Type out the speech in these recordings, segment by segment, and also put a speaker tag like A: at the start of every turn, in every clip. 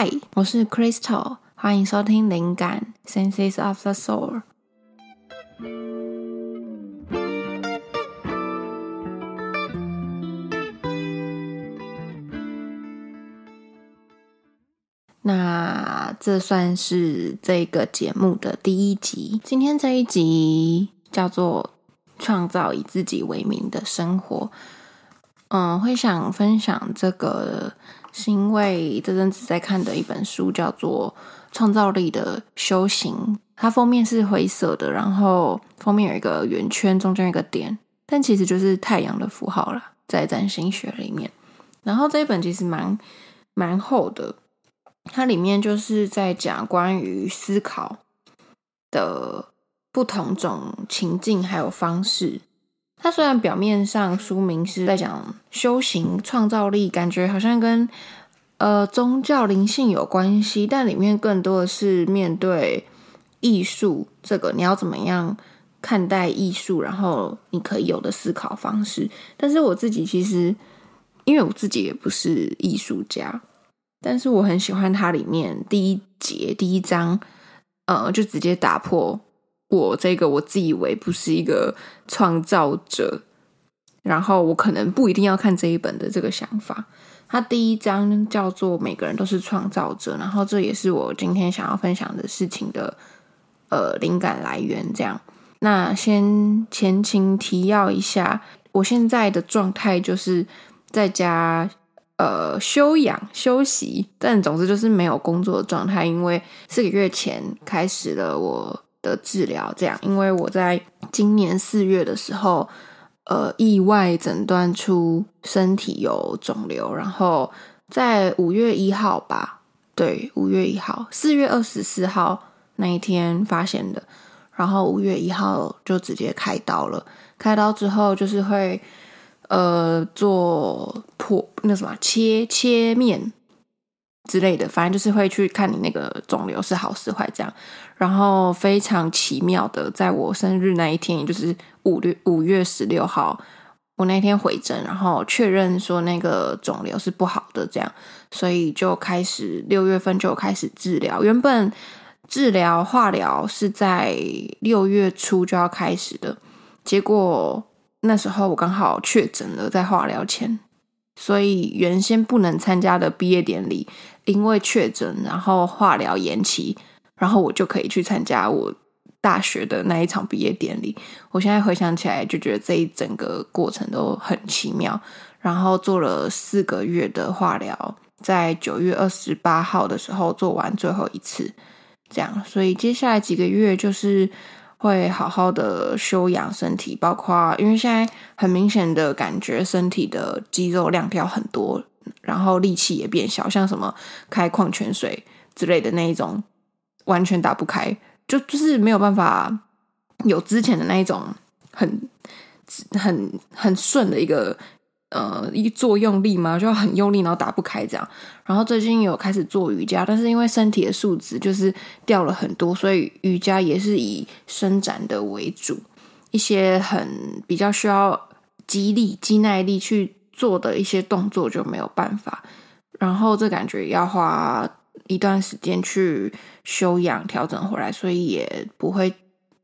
A: 嗨，我是 Crystal，欢迎收听《灵感 Senses of the Soul》。那这算是这个节目的第一集。今天这一集叫做《创造以自己为名的生活》。嗯，会想分享这个，是因为这阵子在看的一本书叫做《创造力的修行》，它封面是灰色的，然后封面有一个圆圈，中间一个点，但其实就是太阳的符号了，在占星学里面。然后这一本其实蛮蛮厚的，它里面就是在讲关于思考的不同种情境还有方式。它虽然表面上书名是在讲修行创造力，感觉好像跟呃宗教灵性有关系，但里面更多的是面对艺术这个你要怎么样看待艺术，然后你可以有的思考方式。但是我自己其实，因为我自己也不是艺术家，但是我很喜欢它里面第一节第一章，呃，就直接打破。我这个我自以为不是一个创造者，然后我可能不一定要看这一本的这个想法。它第一章叫做“每个人都是创造者”，然后这也是我今天想要分享的事情的呃灵感来源。这样，那先前情提要一下，我现在的状态就是在家呃休养休息，但总之就是没有工作的状态，因为四个月前开始了我。的治疗，这样，因为我在今年四月的时候，呃，意外诊断出身体有肿瘤，然后在五月一号吧，对，五月一号，四月二十四号那一天发现的，然后五月一号就直接开刀了，开刀之后就是会呃做破那什么切切面。之类的，反正就是会去看你那个肿瘤是好是坏这样。然后非常奇妙的，在我生日那一天，也就是五六五月十六号，我那天回诊，然后确认说那个肿瘤是不好的，这样，所以就开始六月份就开始治疗。原本治疗化疗是在六月初就要开始的，结果那时候我刚好确诊了，在化疗前。所以原先不能参加的毕业典礼，因为确诊，然后化疗延期，然后我就可以去参加我大学的那一场毕业典礼。我现在回想起来，就觉得这一整个过程都很奇妙。然后做了四个月的化疗，在九月二十八号的时候做完最后一次，这样。所以接下来几个月就是。会好好的休养身体，包括因为现在很明显的感觉身体的肌肉量掉很多，然后力气也变小，像什么开矿泉水之类的那一种，完全打不开，就就是没有办法有之前的那一种很很很顺的一个。呃，一作用力嘛，就很用力，然后打不开这样。然后最近有开始做瑜伽，但是因为身体的素质就是掉了很多，所以瑜伽也是以伸展的为主。一些很比较需要肌力、肌耐力去做的一些动作就没有办法。然后这感觉要花一段时间去休养、调整回来，所以也不会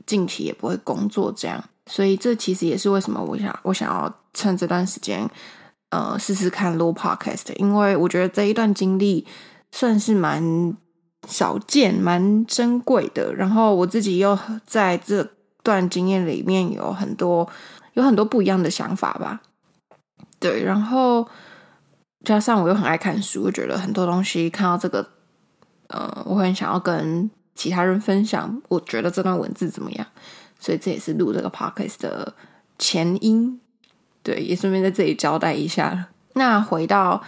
A: 近期也不会工作这样。所以这其实也是为什么我想我想要。趁这段时间，呃，试试看录 podcast，因为我觉得这一段经历算是蛮少见、蛮珍贵的。然后我自己又在这段经验里面有很多、有很多不一样的想法吧。对，然后加上我又很爱看书，我觉得很多东西看到这个，呃，我很想要跟其他人分享。我觉得这段文字怎么样？所以这也是录这个 podcast 的前因。对，也顺便在这里交代一下。那回到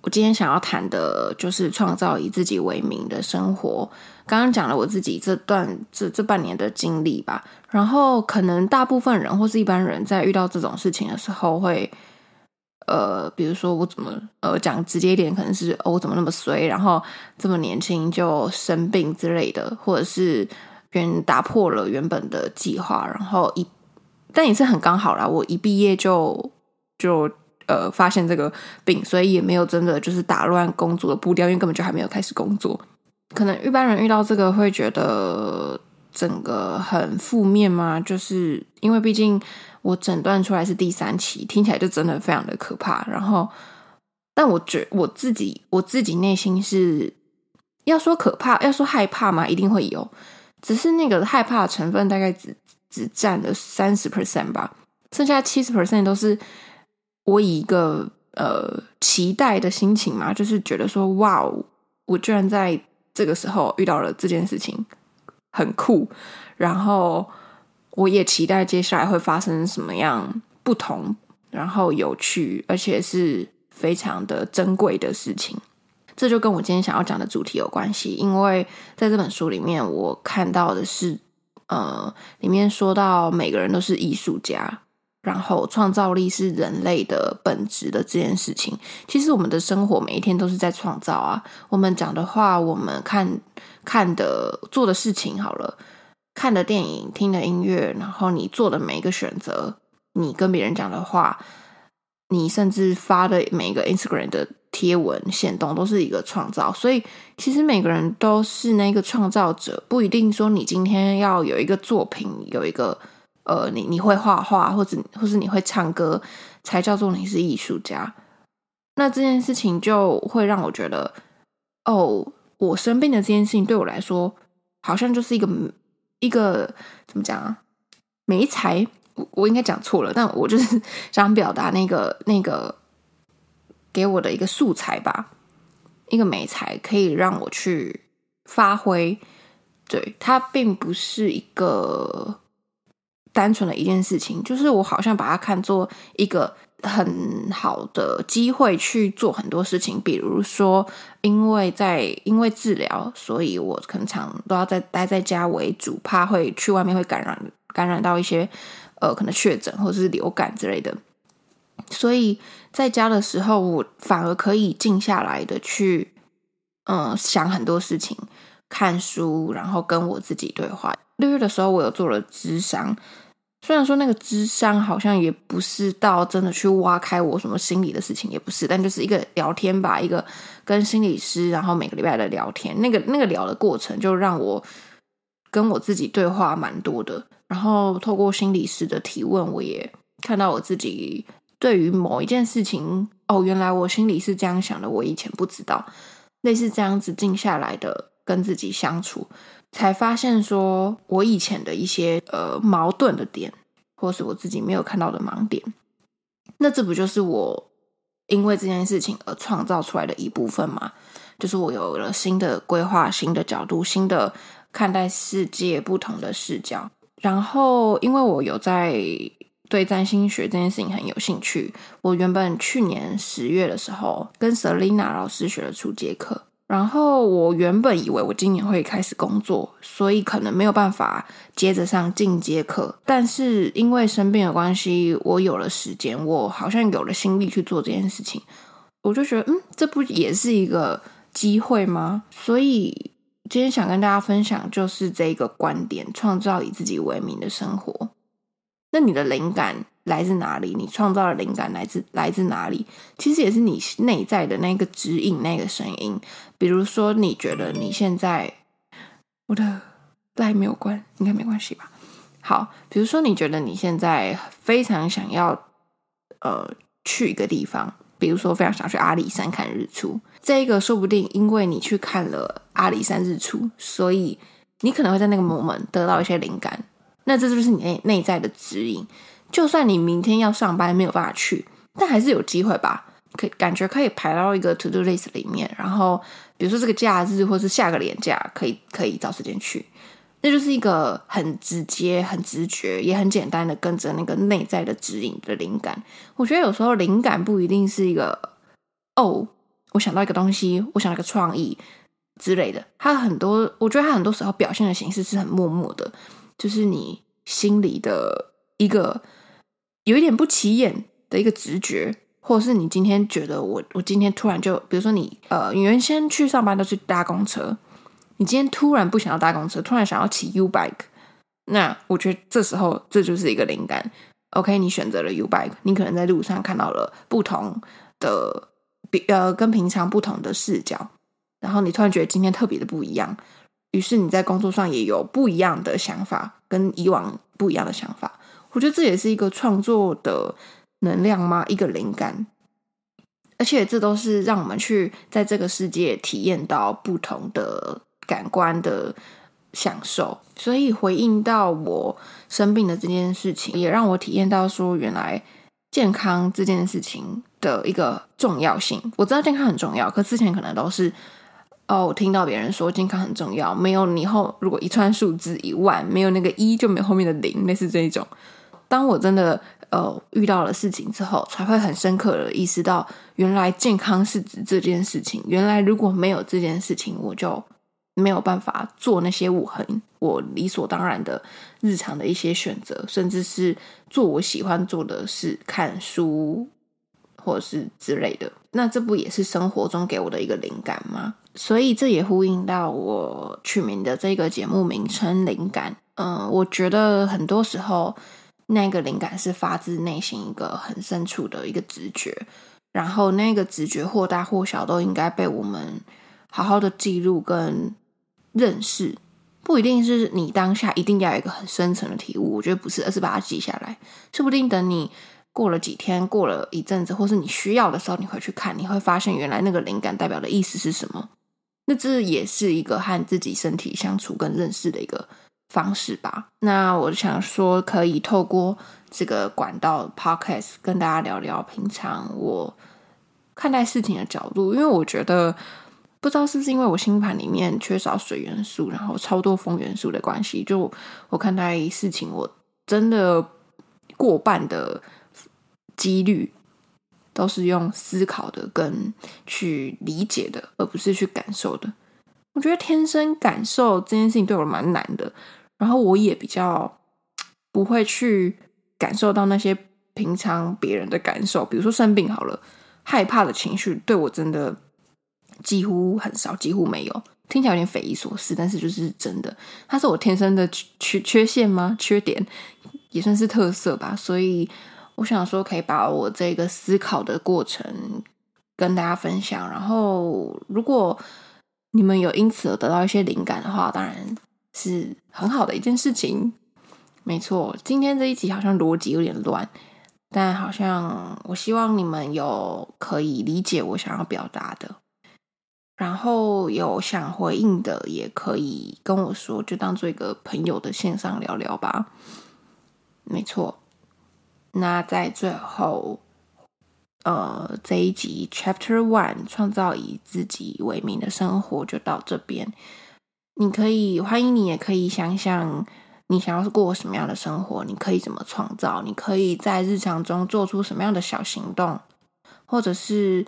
A: 我今天想要谈的，就是创造以自己为名的生活。刚刚讲了我自己这段这这半年的经历吧。然后，可能大部分人或是一般人在遇到这种事情的时候，会呃，比如说我怎么呃讲直接一点，可能是我怎么那么衰，然后这么年轻就生病之类的，或者是原打破了原本的计划，然后一。但也是很刚好啦，我一毕业就就呃发现这个病，所以也没有真的就是打乱工作的步调，因为根本就还没有开始工作。可能一般人遇到这个会觉得整个很负面吗？就是因为毕竟我诊断出来是第三期，听起来就真的非常的可怕。然后，但我觉我自己我自己内心是要说可怕，要说害怕吗？一定会有，只是那个害怕的成分大概只只占了三十 percent 吧，剩下七十 percent 都是我以一个呃期待的心情嘛，就是觉得说哇，我居然在。这个时候遇到了这件事情，很酷。然后我也期待接下来会发生什么样不同，然后有趣，而且是非常的珍贵的事情。这就跟我今天想要讲的主题有关系，因为在这本书里面，我看到的是，呃，里面说到每个人都是艺术家。然后，创造力是人类的本质的这件事情，其实我们的生活每一天都是在创造啊。我们讲的话，我们看看的做的事情，好了，看的电影、听的音乐，然后你做的每一个选择，你跟别人讲的话，你甚至发的每一个 Instagram 的贴文、线动，都是一个创造。所以，其实每个人都是那个创造者，不一定说你今天要有一个作品，有一个。呃，你你会画画，或者或是你会唱歌，才叫做你是艺术家。那这件事情就会让我觉得，哦，我生病的这件事情对我来说，好像就是一个一个怎么讲啊？没才，我我应该讲错了，但我就是 想表达那个那个给我的一个素材吧，一个美才可以让我去发挥。对，它并不是一个。单纯的一件事情，就是我好像把它看作一个很好的机会去做很多事情。比如说，因为在因为治疗，所以我可能常都要在待在家为主，怕会去外面会感染感染到一些呃可能确诊或者是流感之类的。所以在家的时候，我反而可以静下来的去嗯想很多事情，看书，然后跟我自己对话。六月的时候，我有做了智商。虽然说那个智商好像也不是到真的去挖开我什么心理的事情，也不是，但就是一个聊天吧，一个跟心理师，然后每个礼拜的聊天，那个那个聊的过程，就让我跟我自己对话蛮多的。然后透过心理师的提问，我也看到我自己对于某一件事情，哦，原来我心里是这样想的，我以前不知道，类似这样子静下来的跟自己相处。才发现，说我以前的一些呃矛盾的点，或是我自己没有看到的盲点，那这不就是我因为这件事情而创造出来的一部分吗？就是我有了新的规划、新的角度、新的看待世界、不同的视角。然后，因为我有在对占星学这件事情很有兴趣，我原本去年十月的时候跟 Selina 老师学了初阶课。然后我原本以为我今年会开始工作，所以可能没有办法接着上进阶课。但是因为生病的关系，我有了时间，我好像有了心力去做这件事情。我就觉得，嗯，这不也是一个机会吗？所以今天想跟大家分享就是这个观点：创造以自己为名的生活。那你的灵感？来自哪里？你创造的灵感来自来自哪里？其实也是你内在的那个指引，那个声音。比如说，你觉得你现在我的赖没有关，应该没关系吧？好，比如说，你觉得你现在非常想要呃去一个地方，比如说非常想去阿里山看日出。这个说不定因为你去看了阿里山日出，所以你可能会在那个 moment 得到一些灵感。那这就是你内内在的指引。就算你明天要上班没有办法去，但还是有机会吧？可感觉可以排到一个 to do list 里面，然后比如说这个假日或是下个年假，可以可以找时间去。那就是一个很直接、很直觉，也很简单的跟着那个内在的指引的灵感。我觉得有时候灵感不一定是一个哦，我想到一个东西，我想到一个创意之类的。它很多，我觉得它很多时候表现的形式是很默默的，就是你心里的一个。有一点不起眼的一个直觉，或者是你今天觉得我我今天突然就，比如说你呃，你原先去上班都是搭公车，你今天突然不想要搭公车，突然想要骑 U bike，那我觉得这时候这就是一个灵感。OK，你选择了 U bike，你可能在路上看到了不同的比呃跟平常不同的视角，然后你突然觉得今天特别的不一样，于是你在工作上也有不一样的想法，跟以往不一样的想法。我觉得这也是一个创作的能量吗？一个灵感，而且这都是让我们去在这个世界体验到不同的感官的。享受，所以回应到我生病的这件事情，也让我体验到说，原来健康这件事情的一个重要性。我知道健康很重要，可之前可能都是哦，我听到别人说健康很重要，没有你后如果一串数字一万，没有那个一就没有后面的零，类似这一种。当我真的呃遇到了事情之后，才会很深刻的意识到，原来健康是指这件事情。原来如果没有这件事情，我就。没有办法做那些我很我理所当然的日常的一些选择，甚至是做我喜欢做的事，看书或者是之类的。那这不也是生活中给我的一个灵感吗？所以这也呼应到我取名的这个节目名称“灵感”。嗯，我觉得很多时候那个灵感是发自内心一个很深处的一个直觉，然后那个直觉或大或小都应该被我们好好的记录跟。认识不一定是你当下一定要有一个很深层的体悟，我觉得不是，而是把它记下来。说不定等你过了几天，过了一阵子，或是你需要的时候，你回去看，你会发现原来那个灵感代表的意思是什么。那这也是一个和自己身体相处跟认识的一个方式吧。那我想说，可以透过这个管道 Podcast 跟大家聊聊平常我看待事情的角度，因为我觉得。不知道是不是因为我星盘里面缺少水元素，然后超多风元素的关系，就我看待事情，我真的过半的几率都是用思考的跟去理解的，而不是去感受的。我觉得天生感受这件事情对我蛮难的，然后我也比较不会去感受到那些平常别人的感受，比如说生病好了，害怕的情绪对我真的。几乎很少，几乎没有，听起来有点匪夷所思，但是就是真的。它是我天生的缺缺陷吗？缺点也算是特色吧。所以我想说，可以把我这个思考的过程跟大家分享。然后，如果你们有因此而得到一些灵感的话，当然是很好的一件事情。没错，今天这一集好像逻辑有点乱，但好像我希望你们有可以理解我想要表达的。然后有想回应的，也可以跟我说，就当做一个朋友的线上聊聊吧。没错，那在最后，呃，这一集 Chapter One 创造以自己为名的生活就到这边。你可以欢迎你，也可以想想你想要过什么样的生活，你可以怎么创造，你可以在日常中做出什么样的小行动，或者是。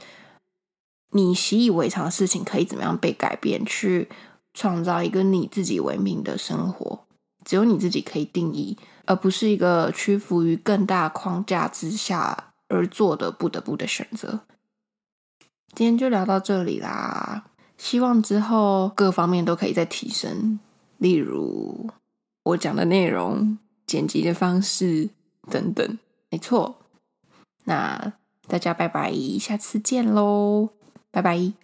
A: 你习以为常的事情可以怎么样被改变，去创造一个你自己为名的生活？只有你自己可以定义，而不是一个屈服于更大框架之下而做的不得不的选择。今天就聊到这里啦，希望之后各方面都可以再提升，例如我讲的内容、剪辑的方式等等。没错，那大家拜拜，下次见喽。拜拜。